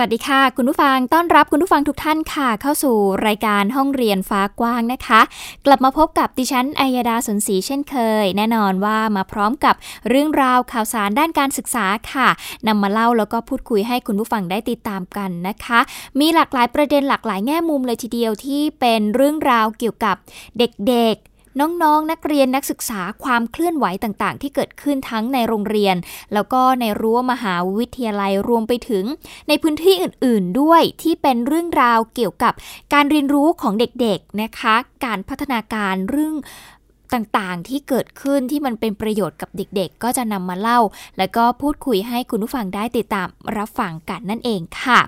วัสดีค่ะ คุณผู้ฟังต้อนรับคุณผู้ฟังทุกท่านค่ะ เข้าสู่รายการห้องเรียนฟ้ากว้างนะคะ กลับมาพบกับดิฉันอัยดาสนศรีเช่นเคย แน่นอนว่ามาพร้อมกับเรื่องราวข่าวสารด้านการศึกษาค่ะนำมาเล่าแล้วก็พูดคุยให้คุณผู้ฟังได้ติดตามกันนะคะ มีหลากหลายประเด็นหลากหลายแง่มุมเลยทีเดียวที่เป็นเรื่องราวเกี่ยวกับเด็ก น้องๆนนักเรียนนักศึกษาความเคลื่อนไหวต่างๆ ที่เกิดขึ้นทั้งในโรงเรียน แล้วก็ในรั้วมหาวิทยาลัยรวมไปถึง ในพื้นที่อื่นๆด้วยที่เป็นเรื่องราวเกี่ยวกับการเรียนรู้ของเด็กๆนะคะ การพัฒนาการเรื่องต่างๆ ที่เกิดขึ้นที่มันเป็นประโยชน์กับเด็กๆ ก็จะนำมาเล่า แล้วก็พูดคุยให้คุณผู้ฟังได้ติดตามรับฟังกันนั่นเองค่ะ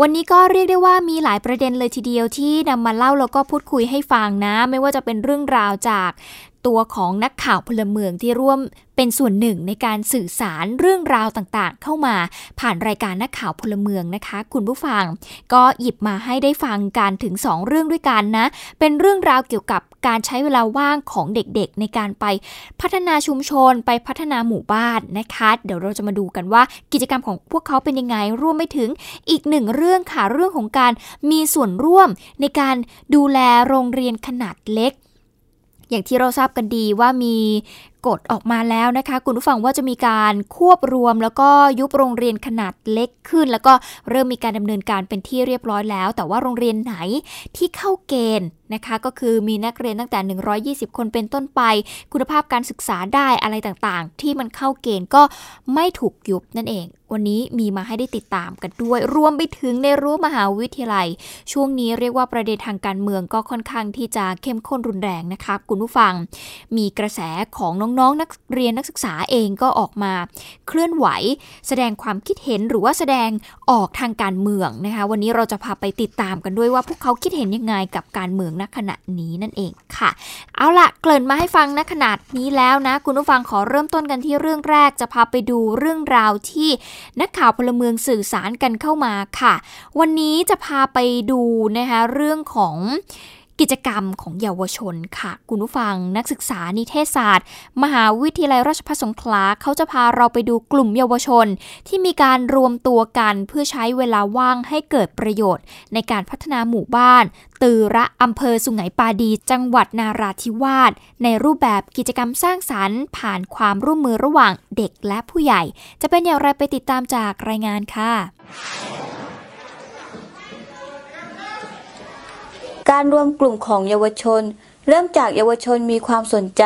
วันนี้ก็เรียกได้ว่ามีหลายประเด็นเลยทีเดียวที่นำมาเล่าแล้วก็พูดคุยให้ฟังนะ ไม่ว่าจะเป็นเรื่องราวจาก ตัวของนักข่าวพลเมืองที่ร่วมเป็นส่วนหนึ่งในการสื่อสารเรื่องราวต่างๆ เข้ามาผ่านรายการนักข่าวพลเมืองนะคะ คุณผู้ฟัง ก็หยิบมาให้ได้ฟังกันถึง 2 เรื่องด้วยกันนะ เป็นเรื่องราวเกี่ยวกับการใช้เวลาว่างของเด็กๆ ในการไปพัฒนาชุมชนไปพัฒนาหมู่บ้านนะคะ เดี๋ยวเราจะมาดูกันว่ากิจกรรมของพวกเขาเป็นยังไงรวมไปถึงอีกหนึ่งเรื่องค่ะเรื่องของการมีส่วนร่วมในการดูแลโรงเรียนขนาดเล็ก อย่างที่เราทราบกันดีว่ามีกฎออกมาแล้วนะคะ คุณผู้ฟังว่าจะมีการควบรวม แล้วก็ยุบโรงเรียนขนาดเล็กขึ้น แล้วก็เริ่มมีการดำเนินการเป็นที่เรียบร้อยแล้ว แต่ว่าโรงเรียนไหนที่เข้าเกณฑ์ นะคะก็คือมีนักเรียนตั้งแต่ 120 คนเป็นต้นไป คุณภาพการศึกษาได้อะไรต่างๆ ที่มันเข้าเกณฑ์ก็ไม่ถูกยุบนั่นเอง วันนี้มีมาให้ได้ติดตามกันด้วย รวมไปถึงในรั้วมหาวิทยาลัย ช่วงนี้เรียกว่าประเด็นทางการเมืองก็ค่อนข้างที่จะเข้มข้นรุนแรงนะคะคุณผู้ฟัง มีกระแสของน้องๆ นักเรียนนักศึกษาเองก็ออกมา เคลื่อนไหว แสดงความคิดเห็นหรือว่าแสดงออกทางการเมืองนะคะ วันนี้เราจะพาไปติดตามกันด้วยว่าพวกเขาคิดเห็นยังไงกับการเมืองณขณะนี้นั่นเองค่ะ เอาละเกริ่นมาให้ฟังณขนาดนี้แล้วนะ คุณผู้ฟังขอเริ่มต้นกันที่เรื่องแรกจะพาไปดูเรื่องราวที่นักข่าวพลเมืองสื่อสารกันเข้ามาค่ะ วันนี้จะพาไปดูนะคะเรื่องของ กิจกรรมของเยาวชนค่ะ คุณผู้ฟังนักศึกษานิเทศศาสตร์ มหาวิทยาลัยราชภัฏสงขลาเขาจะพาเราไปดูกลุ่มเยาวชน ที่มีการรวมตัวกันเพื่อใช้เวลาว่างให้เกิดประโยชน์ ในการพัฒนาหมู่บ้าน ตือระอำเภอสุไหงปาดี จังหวัดนาราธิวาสในรูปแบบกิจกรรมสร้างสารรค์ ผ่านความร่วมมือระหว่างเด็กและผู้ใหญ่ จะเป็นอย่างไรไปติดตามจากรายงานค่ะ การรวมกลุ่มของเยาวชน เริ่มจากเยาวชนมีความสนใจ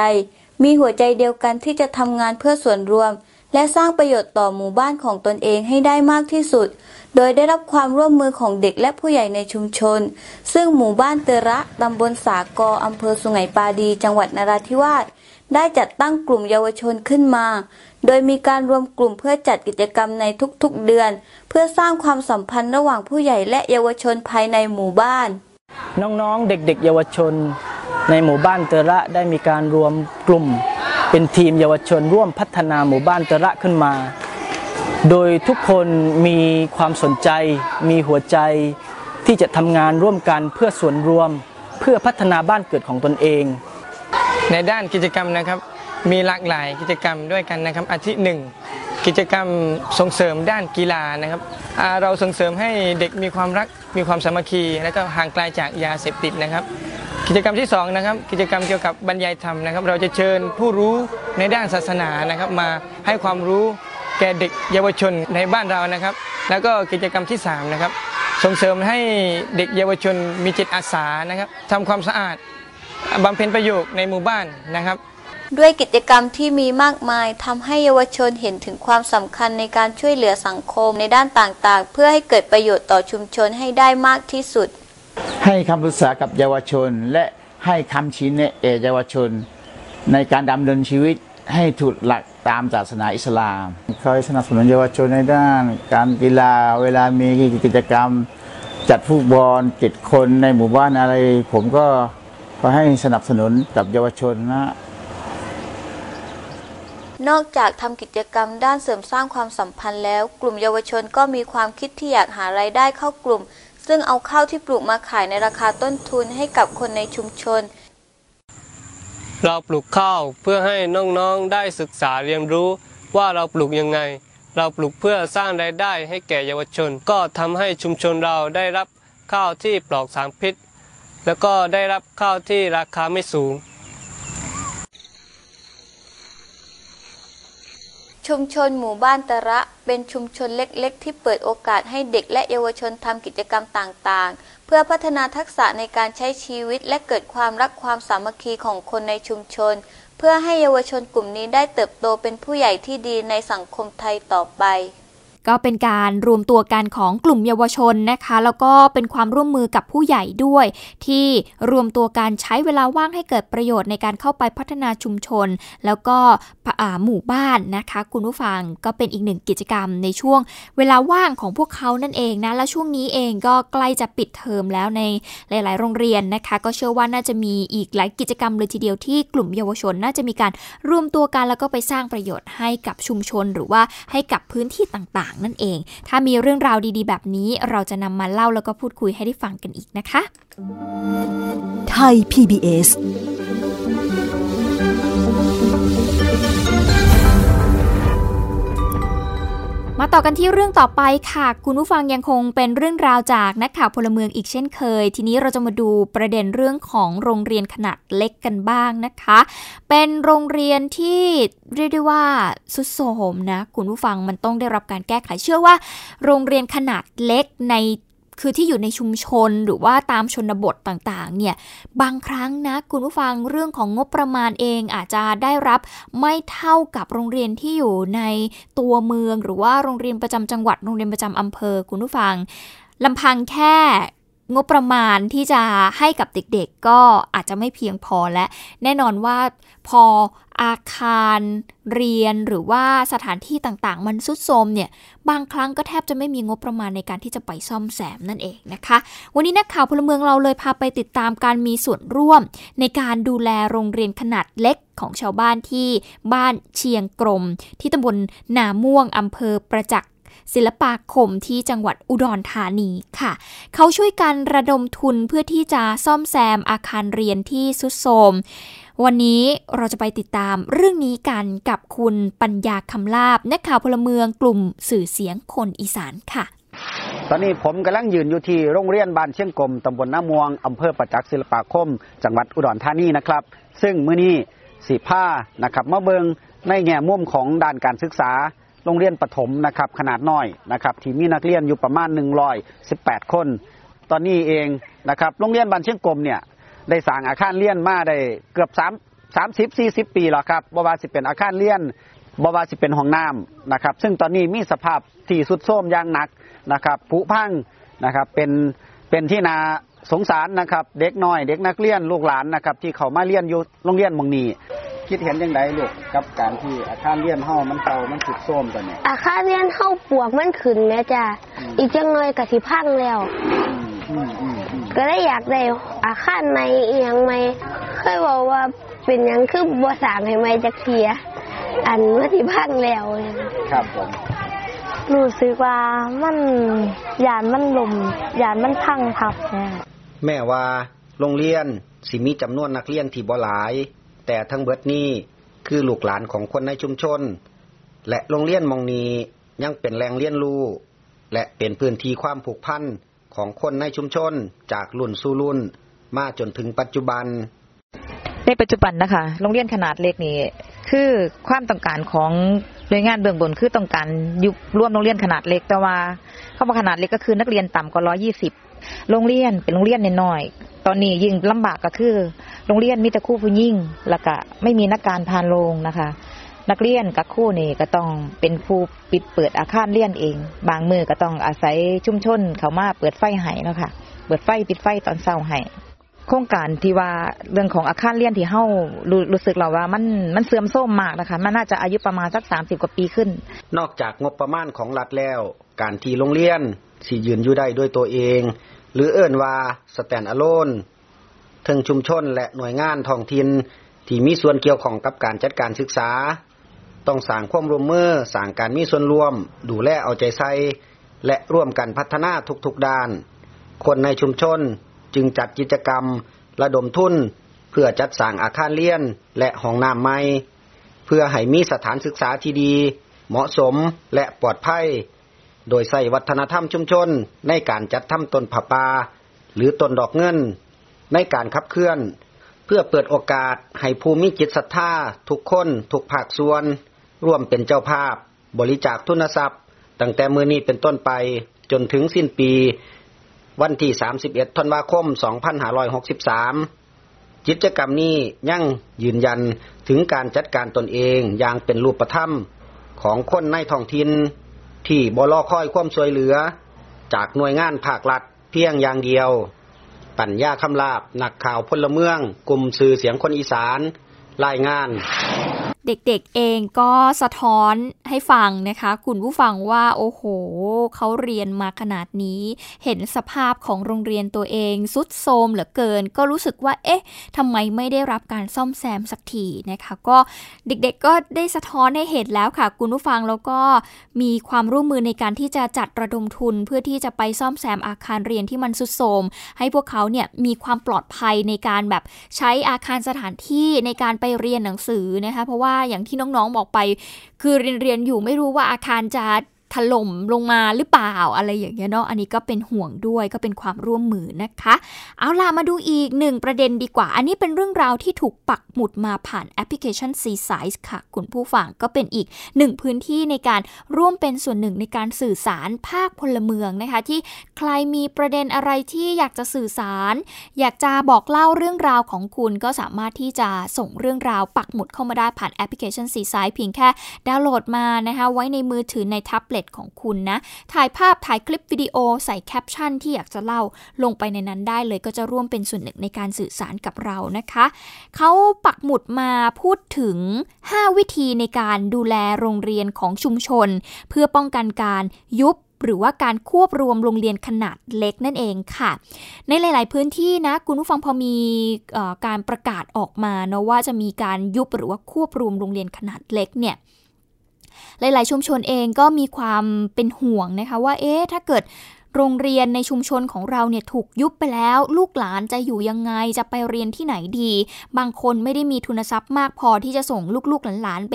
มีหัวใจเดียวกันที่จะทำงานเพื่อส่วนรวม และสร้างประโยชน์ต่อหมู่บ้านของตนเองให้ได้มากที่สุด โดยได้รับความร่วมมือของเด็กและผู้ใหญ่ในชุมชน ซึ่งหมู่บ้านเตระตำบลสากออำเภอสุไหงปาดี จังหวัดนราธิวาสได้จัดตั้งกลุ่มเยาวชนขึ้นมา โดยมีการรวมกลุ่มเพื่อจัดกิจกรรมในทุกๆเดือน เพื่อสร้างความสัมพันธ์ระหว่างผู้ใหญ่และเยาวชนภายในหมู่บ้าน น้องๆ เด็กๆ เยาวชน ในหมู่บ้านเตระได้มีการรวมกลุ่ม เป็นทีมเยาวชนร่วมพัฒนาหมู่บ้านเตระขึ้นมา โดยทุกคนมีความสนใจ มีหัวใจที่จะทำงานร่วมกันเพื่อส่วนรวม เพื่อพัฒนาบ้านเกิดของตนเอง ในด้านกิจกรรมนะครับมีหลากหลายกิจกรรมด้วยกันนะครับอาทิตย์หนึ่งกิจกรรมส่งเสริมด้านกีฬานะครับเราส่งเสริมให้เด็กมีความรัก มีความสามัคคี และก็ห่างไกลาจากยาเสพติดนะครับ กิจกรรมที่2นะครับกิจกรรมเกี่ยวกับบรรยายธรรมนะครับ เราจะเชิญผู้รู้ในด้านศาสนานะครับ มาให้ความรู้แก่เด็กเยาวชนในบ้านเรานะครับ แล้วก็กิจกรรมที่3นะครับส่งเสริมให้เด็กเยาวชนมีจิตอาสานะครับทำความสะอาดบำเพ็ญประโยชน์ในหมู่บ้านนะครับ ด้วยกิจกรรมที่มีมากมายทำให้เยาวชนเห็นถึงความสำคัญในการช่วยเหลือสังคมในด้านต่างๆ เพื่อให้เกิดประโยชน์ต่อชุมชนให้ได้มากที่สุด ให้คำปรึกษากับเยาวชน และให้คำชี้แนะเยาวชน ในการดำเนินชีวิตให้ถูกหลักตามศาสนาอิสลามคอยสนับสนุนเยาวชนในด้าน การกีฬาเวลามีกิจกรรม จัดฟุตบอลเจ็ดคนในหมู่บ้านอะไร ผมก็ก็ให้สนับสนุนกับเยาวชนนะ นอกจากทำกิจกรรมด้านเสริมสร้างความสัมพันธ์แล้ว กลุ่มเยาวชนก็มีความคิดที่อยากหารายได้เข้ากลุ่ม ซึ่งเอาข้าวที่ปลูกมาขายในราคาต้นทุนให้กับคนในชุมชน เราปลูกข้าวเพื่อให้น้องๆได้ศึกษาเรียนรู้ว่าเราปลูกยังไง เราปลูกเพื่อสร้างรายได้ให้แก่เยาวชน ก็ทำให้ชุมชนเราได้รับข้าวที่ปลอดสารพิษ แล้วก็ได้รับข้าวที่ราคาไม่สูง ชุมชนหมู่บ้านตะระ เป็นชุมชนเล็กๆ ที่เปิดโอกาสให้เด็กและเยาวชนทำกิจกรรมต่างๆ เพื่อพัฒนาทักษะในการใช้ชีวิตและเกิดความรักความสามัคคีของคนในชุมชน เพื่อให้เยาวชนกลุ่มนี้ได้เติบโตเป็นผู้ใหญ่ที่ดีในสังคมไทยต่อไป ก็เป็นการรวมตัวกันของกลุ่มเยาวชนนะคะ แล้วก็เป็นความร่วมมือกับผู้ใหญ่ด้วย ที่รวมตัวกันใช้เวลาว่างให้เกิดประโยชน์ในการเข้าไปพัฒนาชุมชน แล้วก็หมู่บ้านนะคะ คุณผู้ฟังก็เป็นอีกหนึ่งกิจกรรมในช่วงเวลาว่างของพวกเขานั่นเองนะและช่วงนี้เองก็ใกล้จะปิดเทอมแล้วในหลาย ๆ โรงเรียนนะคะ ก็เชื่อว่าน่าจะมีอีกหลายกิจกรรมเลยทีเดียวที่กลุ่มเยาวชนน่าจะมีการรวมตัวกันแล้วก็ไปสร้างประโยชน์ให้กับชุมชน หรือว่าให้กับพื้นที่ต่างๆนั่นเอง ถ้ามีเรื่องราวดีๆ แบบนี้เราจะนำมาเล่าแล้วก็พูดคุยให้ได้ฟังกันอีกนะคะ ไทย PBS มาต่อกันที่เรื่องต่อไปค่ะ คุณผู้ฟังยังคงเป็นเรื่องราวจากนักข่าวพลเมืองอีกเช่นเคย ทีนี้เราจะมาดูประเด็นเรื่องของโรงเรียนขนาดเล็กกันบ้างนะคะ เป็นโรงเรียนที่เรียกได้ว่าสุดโสมนะ คุณผู้ฟังมันต้องได้รับการแก้ไขเชื่อว่า โรงเรียนขนาดเล็กใน คือที่อยู่ในชุมชนหรือว่าตามชนบทต่างๆ เนี่ย บางครั้งนะคุณผู้ฟังเรื่องของงบประมาณเองอาจจะได้รับไม่เท่ากับโรงเรียนที่อยู่ในตัวเมือง หรือว่าโรงเรียนประจำจังหวัดโรงเรียนประจำอำเภอคุณผู้ฟังลำพังแค่ งบประมาณที่จะให้กับเด็กๆ ก็อาจจะไม่เพียงพอและแน่นอนว่าพออาคารเรียนหรือว่าสถานที่ต่างๆ มันสุดโทรมเนี่ยบางครั้งก็แทบจะไม่มีงบประมาณในการที่จะไปซ่อมแซมนั่นเองนะคะ วันนี้นักข่าวพลเมืองเราเลยพาไปติดตามการมีส่วนร่วม ในการดูแลโรงเรียนขนาดเล็กของชาวบ้านที่บ้านเชียงกรม ที่ตำบลนาม่วงอำเภอประจักษ์ ศิลปาคมที่จังหวัดอุดรธานีค่ะ เขาช่วยกันระดมทุนเพื่อที่จะซ่อมแซมอาคารเรียนที่สุดโทรมวันนี้เราจะไปติดตามเรื่องนี้กันกับคุณปัญญาคำลาบนักข่าวพลเมืองกลุ่มสื่อเสียงคนอีสานค่ะ ตอนนี้ผมกำลังยืนอยู่ที่โรงเรียนบ้านเชียงกลมตำบลน้ำมวงอำเภอประจักษ์ศิลปาคม จังหวัดอุดรธานีนะครับ ซึ่งมื้อนี้สีผ้านะครับมาเบิงในแง่มุมของด้านการศึกษา โรงเรียนประถมนะครับขนาดน้อยนะครับที่มีนักเรียนอยู่ประมาณ 118 คน ตอนนี้เองนะครับโรงเรียนบ้านเชียงกลมเนี่ยได้สร้างอาคารเรียนมาได้เกือบ3 30 40 ปีแล้วครับบ่ว่าสิเป็นอาคารเรียนบ่ว่าสิเป็นห้องน้ำนะครับซึ่งตอนนี้มีสภาพที่สุดโทรมอย่างหนักนะครับผุพังนะครับเป็นเป็นที่นาสงสารนะครับ เด็กน้อย เด็กนักเรียนลูกหลานนะครับที่เขามาเรียนอยู่โรงเรียนมองนี้ คิดเห็นยังไงลูกกับการที่อาคารเรียนเฮามันเก่ามันสุดโทรมตอนนี้อาคารเรียนเข้าปวกมันขึ้นแม่จ้ะอีกจังหน่อยก็สิพังแล้วอืมอืมอืมก็ได้อยากได้อาคารใหม่อีหยังใหม่เคยบอกว่าเป็นหยังคือบ่สร้างให้ใหม่จักเทียอันว่าสิพังแล้วเนี่ยครับผมรู้สึกว่ามันยานมันลมยานมันพังทับเนี่ยแม่ว่าโรงเรียนสิมีจำนวนนักเรียนที่บ่หลาย แต่ทั้งเบิดนี้คือลูกหลานของคนในชุมชน และโรงเรียนมองนี้ยังเป็นแหล่งเรียนรู้ และเป็นพื้นที่ความผูกพันของคนในชุมชน จากรุ่นสู่รุ่น มาจนถึงปัจจุบัน ในปัจจุบันนะคะโรงเรียนขนาดเล็กนี่คือความต้องการของหน่วยงานเบื้องบนคือต้องการยุบร่วมโรงเรียนขนาดเล็กแต่ว่าคำว่าขนาดเล็กก็คือนักเรียนต่ำกว่าร้อยี่สิบโรงเรียนเป็นโรงเรียนน้อยๆตอนนี้ยิ่งลำบากก็คือ โรงเรียนมีแต่คู่ผู้ยิ่งแล้วก็ไม่มีนักการพานโรงนะคะ นักเรียนกับคู่นี่ก็ต้องเป็นผู้ปิดเปิดอาคารเรียนเอง บางมือก็ต้องอาศัยชุมชนเขามาเปิดไฟให้เนาะค่ะ เปิดไฟปิดไฟตอนเช้าให้โครงการที่ว่าเรื่องของอาคารเรียนที่เฮารู้รู้สึกเราว่ามันมันเสื่อมโทรมมากนะคะ มันน่าจะอายุประมาณสักสามสิบกว่าปีขึ้น นอกจากงบประมาณของรัฐแล้ว การที่โรงเรียนสิยืนอยู่ได้ด้วยตัวเอง หรือเอิ่นว่าสแตนอะโลน ถึงชุมชนและหน่วยงานท้องถิ่นที่มีส่วนเกี่ยวข้องกับการจัดการศึกษา ต้องสร้างความร่วมมือสร้างการมีส่วนร่วม ดูแลเอาใจใส่และร่วมกันพัฒนาทุกๆด้าน คนในชุมชนจึงจัดกิจกรรม ระดมทุน เพื่อจัดสร้างอาคารเรียนและห้องน้ำใหม่เพื่อให้มีสถานศึกษาที่ดี เหมาะสมและปลอดภัย โดยใส่วัฒนธรรมชุมชนในการจัดทำต้นผาปาหรือต้นดอกเงิน ในการขับเคลื่อน เพื่อเปิดโอกาสให้ผู้มีจิตศรัทธาทุกคนทุกภาคส่วน ร่วมเป็นเจ้าภาพ บริจาคทุนทรัพย์ ตั้งแต่มือนี้เป็นต้นไปจนถึงสิ้นปี วันที่ 31ธันวาคม 2563 กิจกรรมนี้ยั่งยืนยันถึงการจัดการตนเองอย่างเป็นรูปธรรมของคนในท้องถิ่นที่บ่รอคอยความช่วยเหลือ จากหน่วยงานภาครัฐเพียงอย่างเดียว ปัญญาคำลาบนักข่าวพลเมือง กลุ่มสื่อเสียงคนอีสาน รายงาน เด็กๆเองก็สะท้อนให้ฟังนะคะ คุณผู้ฟังว่าโอ้โหเขาเรียนมาขนาดนี้ เห็นสภาพของโรงเรียนตัวเองสุดโทมเหลือเกิน ก็รู้สึกว่าเอ๊ะทำไมไม่ได้รับการซ่อมแซมสักทีนะคะ ก็เด็กๆก็ได้สะท้อนให้เห็นแล้วค่ะ คุณผู้ฟังแล้วก็มีความร่วมมือในการที่จะจัดระดมทุน เพื่อที่จะไปซ่อมแซมอาคารเรียนที่มันสุดโทมให้พวกเขาเนี่ยมีความปลอดภัยในการแบบใช้อาคารสถานที่ในการไปเรียนหนังสือนะคะ เพราะว่าอย่างที่น้องๆบอกไป คือเรียนเรียนอยู่ไม่รู้ว่าอาคารจะ ถล่มลงมาหรือเปล่าอะไรอย่างเงี้ยเนาะอันนี้ก็เป็นห่วงด้วยก็เป็นความร่วมมือนะคะ เอาล่ะมาดูอีกหนึ่งประเด็นดีกว่า อันนี้เป็นเรื่องราวที่ถูกปักหมุดมาผ่านแอปพลิเคชัน C Size ค่ะ คุณผู้ฟังก็เป็นอีกหนึ่งพื้นที่ในการร่วมเป็นส่วนหนึ่งในการสื่อสารภาคพลเมืองนะคะ ที่ใครมีประเด็นอะไรที่อยากจะสื่อสาร อยากจะบอกเล่าเรื่องราวของคุณก็สามารถที่จะส่งเรื่องราวปักหมุดเข้ามาได้ผ่านแอปพลิเคชัน C-Site เพียงแค่ดาวน์โหลดมานะคะไว้ในมือถือในแท็บเล็ตของคุณนะ ถ่ายภาพถ่ายคลิปวิดีโอใส่แคปชั่นที่อยากจะเล่าลงไปในนั้นได้เลยก็จะร่วมเป็นส่วนหนึ่งในการสื่อสารกับเรานะคะ เขาปักหมุดมาพูดถึง 5 วิธีในการดูแลโรงเรียนของชุมชน เพื่อป้องกันการยุบหรือว่าการควบรวมโรงเรียนขนาดเล็กนั่นเองค่ะ ในหลาย ๆ พื้นที่นะคุณผู้ฟังพอมีการประกาศออกมาเนาะว่าจะมีการยุบหรือว่าควบรวมโรงเรียนขนาดเล็กเนี่ย หลาย ๆ ชุมชนเองก็มีความเป็นห่วงนะคะว่าเอ๊ะถ้าเกิด โรงเรียนในชุมชนของเราเนี่ยถูกยุบไปแล้ว ลูกหลานจะอยู่ยังไงจะไปเรียนที่ไหนดี บางคนไม่ได้มีทุนทรัพย์มากพอที่จะส่งลูกๆหลานๆไป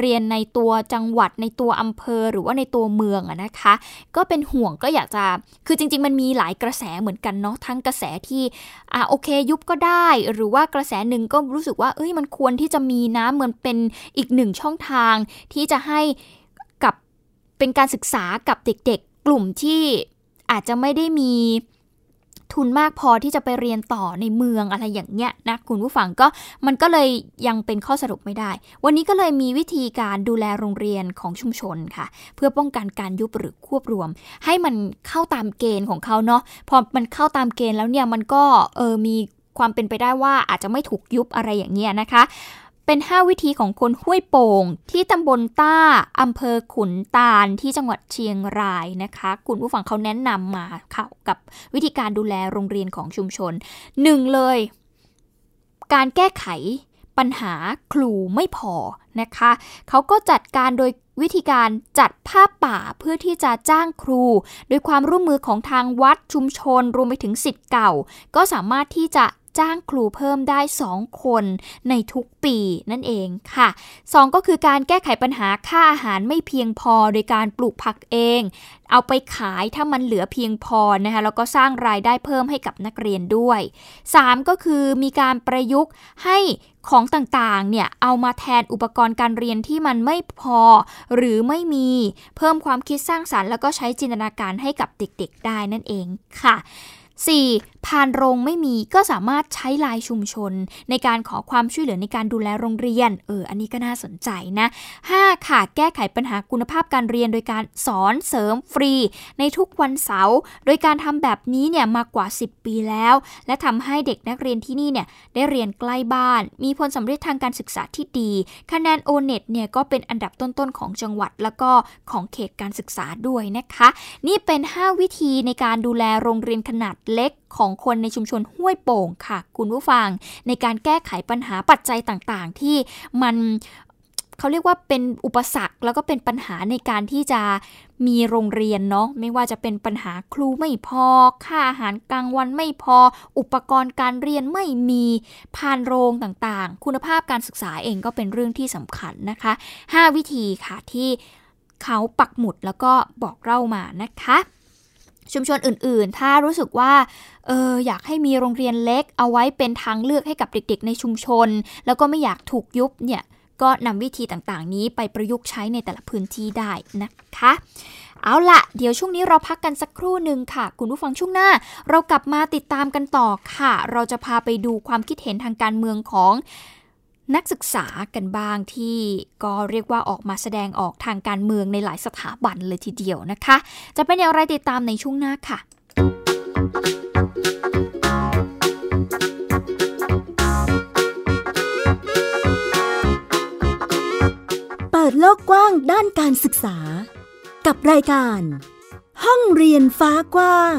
เรียนในตัวจังหวัดในตัวอำเภอหรือว่าในตัวเมืองอะนะคะ ก็เป็นห่วงก็อยากจะคือจริง ๆ มันมีหลายกระแสเหมือนกันเนาะทั้งกระแสที่อ่าโอเคยุบก็ได้ หรือว่ากระแสหนึ่งก็รู้สึกว่าเอ้ยมันควรที่จะมีนะเหมือนเป็นอีกหนึ่งช่องทางที่จะให้กับเป็นการศึกษากับเด็กๆกลุ่มที่ อาจจะไม่ได้มีทุนมากพอที่จะไปเรียนต่อในเมืองอะไรอย่างเงี้ยนะคุณผู้ฟังก็มันก็เลยยังเป็นข้อสรุปไม่ได้ วันนี้ก็เลยมีวิธีการดูแลโรงเรียนของชุมชนค่ะ เพื่อป้องกันการยุบหรือควบรวม ให้มันเข้าตามเกณฑ์ของเขาเนาะพอมันเข้าตามเกณฑ์แล้วเนี่ยมันก็เออมีความเป็นไปได้ว่าอาจจะไม่ถูกยุบอะไรอย่างเงี้ยนะคะ เป็น 5 วิธีของคนห้วยโป่ง ที่ตำบลต้าอำเภอขุนตาลที่จังหวัดเชียงรายนะคะ คุณผู้ฟังเขาแนะนำมาค่ะกับวิธีการดูแลโรงเรียนของชุมชน1เลย การแก้ไขปัญหาครูไม่พอนะคะ เขาก็จัดการโดยวิธีการจัดผ้าป่าเพื่อที่จะจ้างครู โดยความร่วมมือของทางวัดชุมชน รวมไปถึงสิทธิ์เก่า ก็สามารถที่จะ จ้างครูเพิ่มได้ 2 คนในทุกปีนั่นเองค่ะ 2 ก็คือการแก้ไขปัญหาค่าอาหารไม่เพียงพอโดยการปลูกผักเอง เอาไปขายถ้ามันเหลือเพียงพอนะคะแล้วก็สร้างรายได้เพิ่มให้กับนักเรียนด้วย 3 ก็คือมีการประยุกต์ให้ของต่างๆ เนี่ย เอามาแทนอุปกรณ์การเรียนที่มันไม่พอ หรือไม่มี เพิ่มความคิดสร้างสารรค์แล้วก็ใช้จินตนาการให้กับเด็กๆ ได้นั่นเองค่ะ 4. ผ่านโรงไม่มีก็สามารถใช้ลายชุมชน ในการขอความช่วยเหลือในการดูแลโรงเรียน เออ อันนี้ก็น่าสนใจนะ 5. ค่ะ แก้ไขปัญหาคุณภาพการเรียนโดยการสอนเสริมฟรี ในทุกวันเสาร์ โดยการทำแบบนี้เนี่ยมากกว่า 10 ปีแล้ว และทำให้เด็กนักเรียนที่นี่เนี่ยได้เรียนใกล้บ้าน มีผลสำเร็จทางการศึกษาที่ดี คะแนนโอเน็ตเนี่ยก็เป็นอันดับต้นๆของจังหวัดแล้วก็ของเขตการศึกษาด้วยนะคะ นี่เป็น 5 วิธีในการดูแลโรงเรียนขนาดเล็กของคนในชุมชนห้วยโป่งค่ะ คุณผู้ฟัง ในการแก้ไขปัญหาปัจจัยต่างๆ ที่มันเขาเรียกว่าเป็นอุปสรรคแล้วก็เป็นปัญหาในการที่จะมีโรงเรียนเนาะไม่ว่าจะเป็นปัญหาครูไม่พอ ค่าอาหารกลางวันไม่พอ อุปกรณ์การเรียนไม่มีพานโรงต่างๆ คุณภาพการศึกษาเองก็เป็นเรื่องที่สำคัญนะคะ 5 วิธีค่ะที่เขาปักหมุดแล้วก็บอกเล่ามานะคะ ชุมชนอื่นๆ ถ้ารู้สึกว่าเอออยากให้มีโรงเรียนเล็กเอาไว้เป็นทางเลือกให้กับเด็กๆ ในชุมชน แล้วก็ไม่อยากถูกยุบเนี่ยก็นำวิธีต่างๆ นี้ไปประยุกต์ใช้ในแต่ละพื้นที่ได้นะคะ เอาละเดี๋ยวช่วงนี้เราพักกันสักครู่หนึ่งค่ะ คุณผู้ฟังช่วงหน้า เรากลับมาติดตามกันต่อค่ะ เราจะพาไปดูความคิดเห็นทางการเมืองของ นักศึกษากันบ้างที่ก็เรียกว่าออกมาแสดงออกทางการเมืองในหลายสถาบันเลยทีเดียวนะคะ จะเป็นอย่างไรติดตามในช่วงหน้าค่ะ เปิดโลกกว้างด้านการศึกษา กับรายการ ห้องเรียนฟ้ากว้าง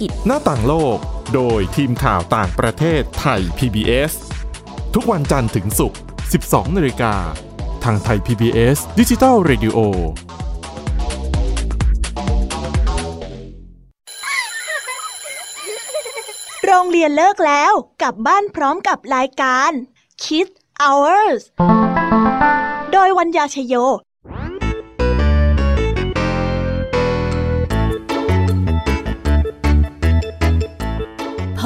กิจ หน้าต่างโลก โดยทีมข่าวต่างประเทศไทย PBS ทุกวันจันทร์ถึงศุกร์ 12นาฬิกา ทางไทย PBS ดิจิทัล Radio โรงเรียนเลิกแล้ว กลับบ้านพร้อมกับรายการ Kids Hours โดยวัญญาชยโย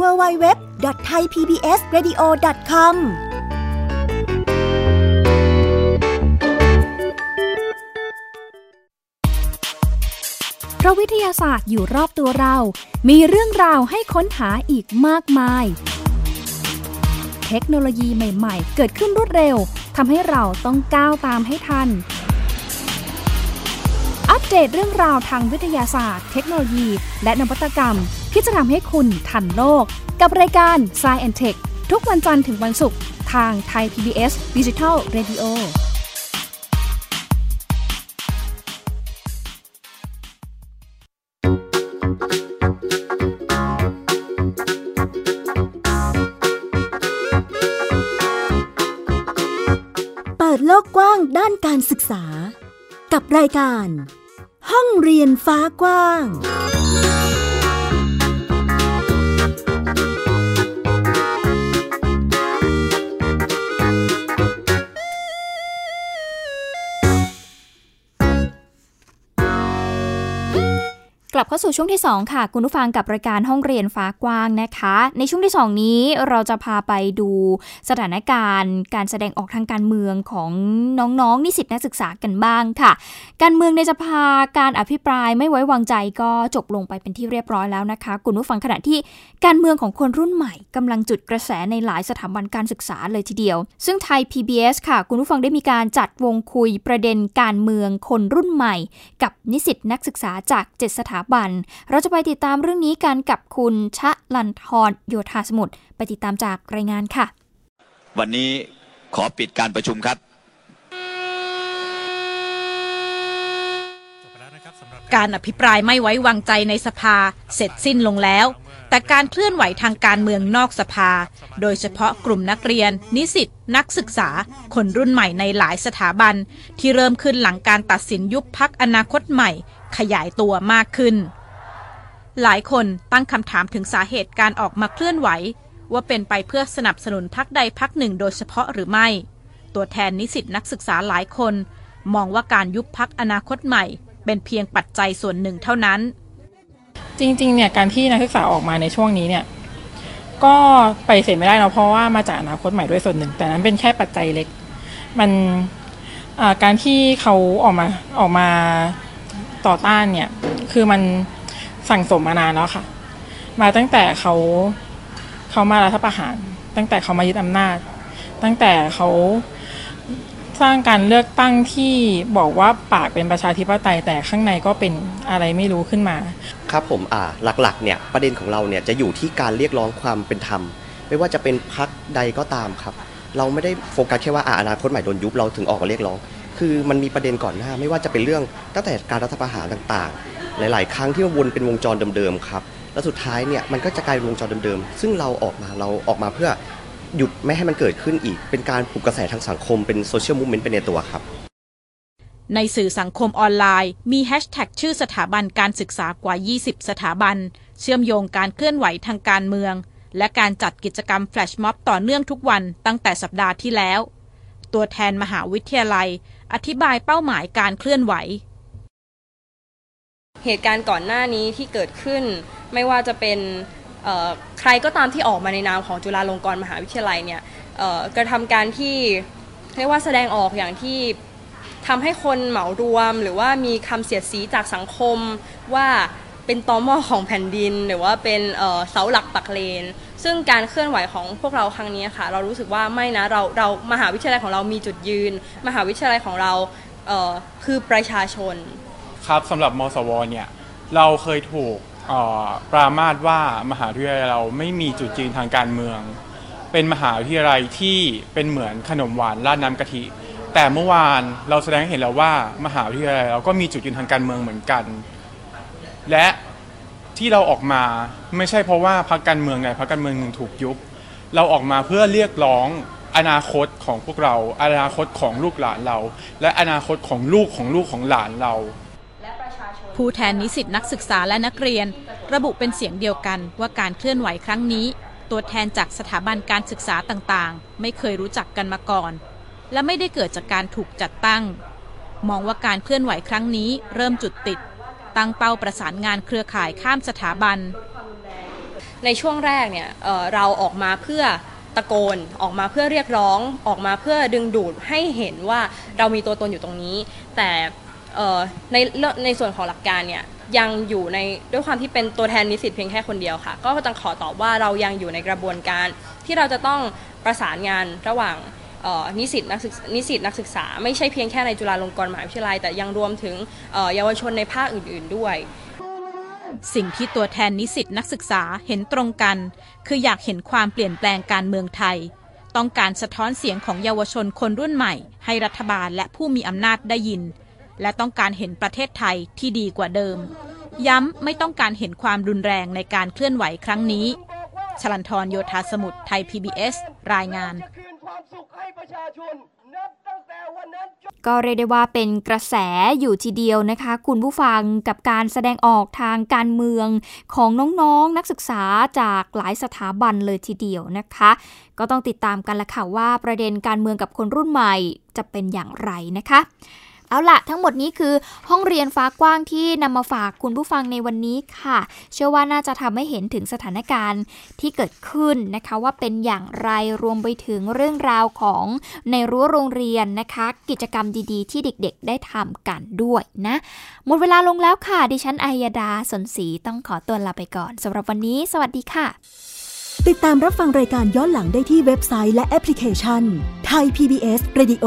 www.thaipbsradio.com เพราะวิทยาศาสตร์อยู่รอบตัวเรา มีเรื่องราวให้ค้นหาอีกมากมาย เทคโนโลยีใหม่ ๆ เกิดขึ้นรวดเร็ว ทำให้เราต้องก้าวตามให้ทันอัปเดตเรื่องราวทางวิทยาศาสตร์ เทคโนโลยี และนวัตกรรม ที่จะทำให้คุณทันโลก กับรายการ s c i e n t e c h ทุกวันจันทร์ถึงวันศุกร์ทางไทย PBS Digital Radio เปิดโลกกว้างด้านการศึกษา กับรายการ ห้องเรียนฟ้ากว้าง ลับเข้าสู่ช่วงที่ 2 ค่ะ คุณผู้ฟังกับรายการห้องเรียนฟ้ากว้างนะคะ ในช่วงที่ 2 นี้เราจะพาไปดูสถานการณ์ การแสดงออกทางการเมืองของน้องๆนิสิตนักศึกษากันบ้างค่ะ การเมืองในสภาการอภิปรายไม่ไว้วางใจก็จบลงไปเป็นที่เรียบร้อยแล้วนะคะ คุณผู้ฟังขณะที่การเมืองของคนรุ่นใหม่กำลังจุดกระแสในหลายสถาบันการศึกษาเลยทีเดียว ซึ่งไทย PBS ค่ะ คุณผู้ฟังได้มีการจัดวงคุยประเด็นการเมืองคนรุ่นใหม่ กับนิสิตนักศึกษาจาก 7 สถาบัน เราจะไปติดตามเรื่องนี้กันกับคุณชะลันทรโยธาสมุทรไปติดตามจากรายงานค่ะ วันนี้ขอปิดการประชุมครับการอภิปรายไม่ไว้วางใจในสภาเสร็จสิ้นลงแล้ว แต่การเคลื่อนไหวทางการเมืองนอกสภา โดยเฉพาะกลุ่มนักเรียน นิสิตนักศึกษา คนรุ่นใหม่ในหลายสถาบัน ที่เริ่มขึ้นหลังการตัดสินยุบพักอนาคตใหม่ ขยายตัวมากขึ้น หลายคนตั้งคำถามถึงสาเหตุการออกมาเคลื่อนไหว ว่าเป็นไปเพื่อสนับสนุนพักใดพักหนึ่งโดยเฉพาะหรือไม่ ตัวแทนนิสิตนักศึกษาหลายคน มองว่าการยุบพักอนาคตใหม่ เป็นเพียงปัจจัยส่วนหนึ่งเท่านั้น จริงๆเนี่ยการที่นักศึกษาออกมาในช่วงนี้เนี่ยก็ไปเสร็จไม่ได้เนาะเพราะว่ามาจากอนาคตใหม่ด้วยส่วนหนึ่ง แต่นั้นเป็นแค่ปัจจัยเล็ก มันการที่เขาออกมาออกมา ต่อต้านเนี่ย คือมันสั่งสมมานานแล้วค่ะ มาตั้งแต่เขาเขามารัฐประหาร ตั้งแต่เขามายึดอำนาจ ตั้งแต่เขาสร้างการเลือกตั้งที่บอกว่าปากเป็นประชาธิปไตยแต่ข้างในก็เป็นอะไรไม่รู้ขึ้นมา ครับผมอ่าหลักๆเนี่ยประเด็นของเราเนี่ยจะอยู่ที่การเรียกร้องความเป็นธรรม ไม่ว่าจะเป็นพรรคใดก็ตามครับ เราไม่ได้โฟกัสแค่ว่าอาอนาคตใหม่โดนยุบเราถึงออกมาเรียกร้อง คือมันมีประเด็นก่อนหน้า ไม่ว่าจะเป็นเรื่องตั้งแต่การรัฐประหารต่างๆ หลาย ๆ ครั้งที่มันวนเป็นวงจรเดิมๆครับแล้วสุดท้ายเนี่ยมันก็จะกลายเป็นวงจรเดิมๆ ซึ่งเราออกมาเราออกมาเพื่อหยุดไม่ให้มันเกิดขึ้นอีก เป็นการปลุกกระแสทางสังคมเป็น social movement เป็นในตัวครับ ในสื่อสังคมออนไลน์ มีแฮชแท็กชื่อสถาบันการศึกษากว่า 20 สถาบัน เชื่อมโยงการเคลื่อนไหวทางการเมือง และการจัดกิจกรรมแฟลชม็อบต่อเนื่องทุกวันตั้งแต่สัปดาห์ที่แล้ว ตัวแทนมหาวิทยาลัย อธิบายเป้าหมายการเคลื่อนไหว เหตุการณ์ก่อนหน้านี้ที่เกิดขึ้น ไม่ว่าจะเป็นใครก็ตามที่ออกมาในนามของจุฬาลงกรณ์มหาวิทยาลัยเนี่ยกระทำการที่เรียกว่าแสดงออกอย่างที่ทำให้คนเหมารวม หรือว่ามีคำเสียดสีจากสังคมว่า เป็นตอมอของแผ่นดิน หรือว่าเป็นเสาหลักปักเลน ซึ่งการเคลื่อนไหวของพวกเราครั้งนี้ค่ะ เรารู้สึกว่าไม่นะเราเรามหาวิทยาลัยของเรามีจุดยืน มหาวิทยาลัยของเราคือประชาชน ครับสำหรับมสวเนี่ยเราเคยถูกปรามาสว่ามหาวิทยาลัยเราไม่มีจุดยืนทางการเมือง เป็นมหาวิทยาลัยที่เป็นเหมือนขนมหวานราดน้ำกะทิ แต่เมื่อวานเราแสดงให้เห็นแล้วว่ามหาวิทยาลัยเราก็มีจุดยืนทางการเมืองเหมือนกัน และที่เราออกมาไม่ใช่เพราะว่าพรรคการเมืองใดพรรคการเมืองหนึ่งถูกยุบ เราออกมาเพื่อเรียกร้องอนาคตของพวกเรา อนาคตของลูกหลานเรา และอนาคตของลูกของลูกของหลานเรา ผู้แทนนิสิตนักศึกษาและนักเรียน ระบุเป็นเสียงเดียวกันว่าการเคลื่อนไหวครั้งนี้ ตัวแทนจากสถาบันการศึกษาต่างๆ ไม่เคยรู้จักกันมาก่อน และไม่ได้เกิดจากการถูกจัดตั้ง มองว่าการเคลื่อนไหวครั้งนี้ เริ่มจุดติด ตั้งเป้าประสานงานเครือข่ายข้ามสถาบัน ในช่วงแรกเนี่ยเเราออกมาเพื่อตะโกนออกมาเพื่อเรียกร้องออกมาเพื่อดึงดูดให้เห็นว่าเรามีตัวตนอยู่ตรงนี้ แต่ในในส่วนของหลักการเนี่ยยังอยู่ในด้วยความที่เป็นตัวแทนนิสิตเพียงแค่คนเดียวค่ะ ก็ต้องขอตอบว่าเรายังอยู่ในกระบวนการที่เราจะต้องประสานงานระหว่าง นิสิตนักศึกนิสิตนักศึกษา ไม่ใช่เพียงแค่ในจุฬาลงกรณ์มหาวิทยาลัย แต่ยังรวมถึงเยาวชนในภาคอื่น ๆด้วยสิ่งที่ตัวแทนนิสิตนักศึกษาเห็นตรงกัน คืออยากเห็นความเปลี่ยนแปลงการเมืองไทย ต้องการสะท้อนเสียงของเยาวชนคนรุ่นใหม่ ให้รัฐบาลและผู้มีอำนาจได้ยิน และต้องการเห็นประเทศไทยที่ดีกว่าเดิม ย้ำไม่ต้องการเห็นความรุนแรงในการเคลื่อนไหวครั้งนี้ ชลันทรโยธาสมุทรไทย PBS รายงาน นก็เรียกได้ว่าเป็นกระแสอยู่ทีเดียวนะคะ คุณผู้ฟังกับการแสดงออกทางการเมืองของน้องๆนนักศึกษาจากหลายสถาบันเลยทีเดียวนะคะ ก็ต้องติดตามกันละค่ะว่าประเด็นการเมืองกับคนรุ่นใหม่จะเป็นอย่างไรนะคะ เอาละทั้งหมดนี้คือห้องเรียนฟ้ากว้างที่นำมาฝากคุณผู้ฟังในวันนี้ค่ะ เชื่อว่าน่าจะทำให้เห็นถึงสถานการณ์ที่เกิดขึ้นนะคะ ว่าเป็นอย่างไรรวมไปถึงเรื่องราวของในรั้วโรงเรียนนะคะ กิจกรรมดีๆ ที่เด็กๆ ได้ทำกันด้วยนะ หมดเวลาลงแล้วค่ะดิฉันอัยดาสนศรีต้องขอตัวลาไปก่อนสำหรับวันนี้ สวัสดีค่ะ ติดตามรับฟังรายการย้อนหลังได้ที่เว็บไซต์และแอปพลิเคชันไทย PBS Radio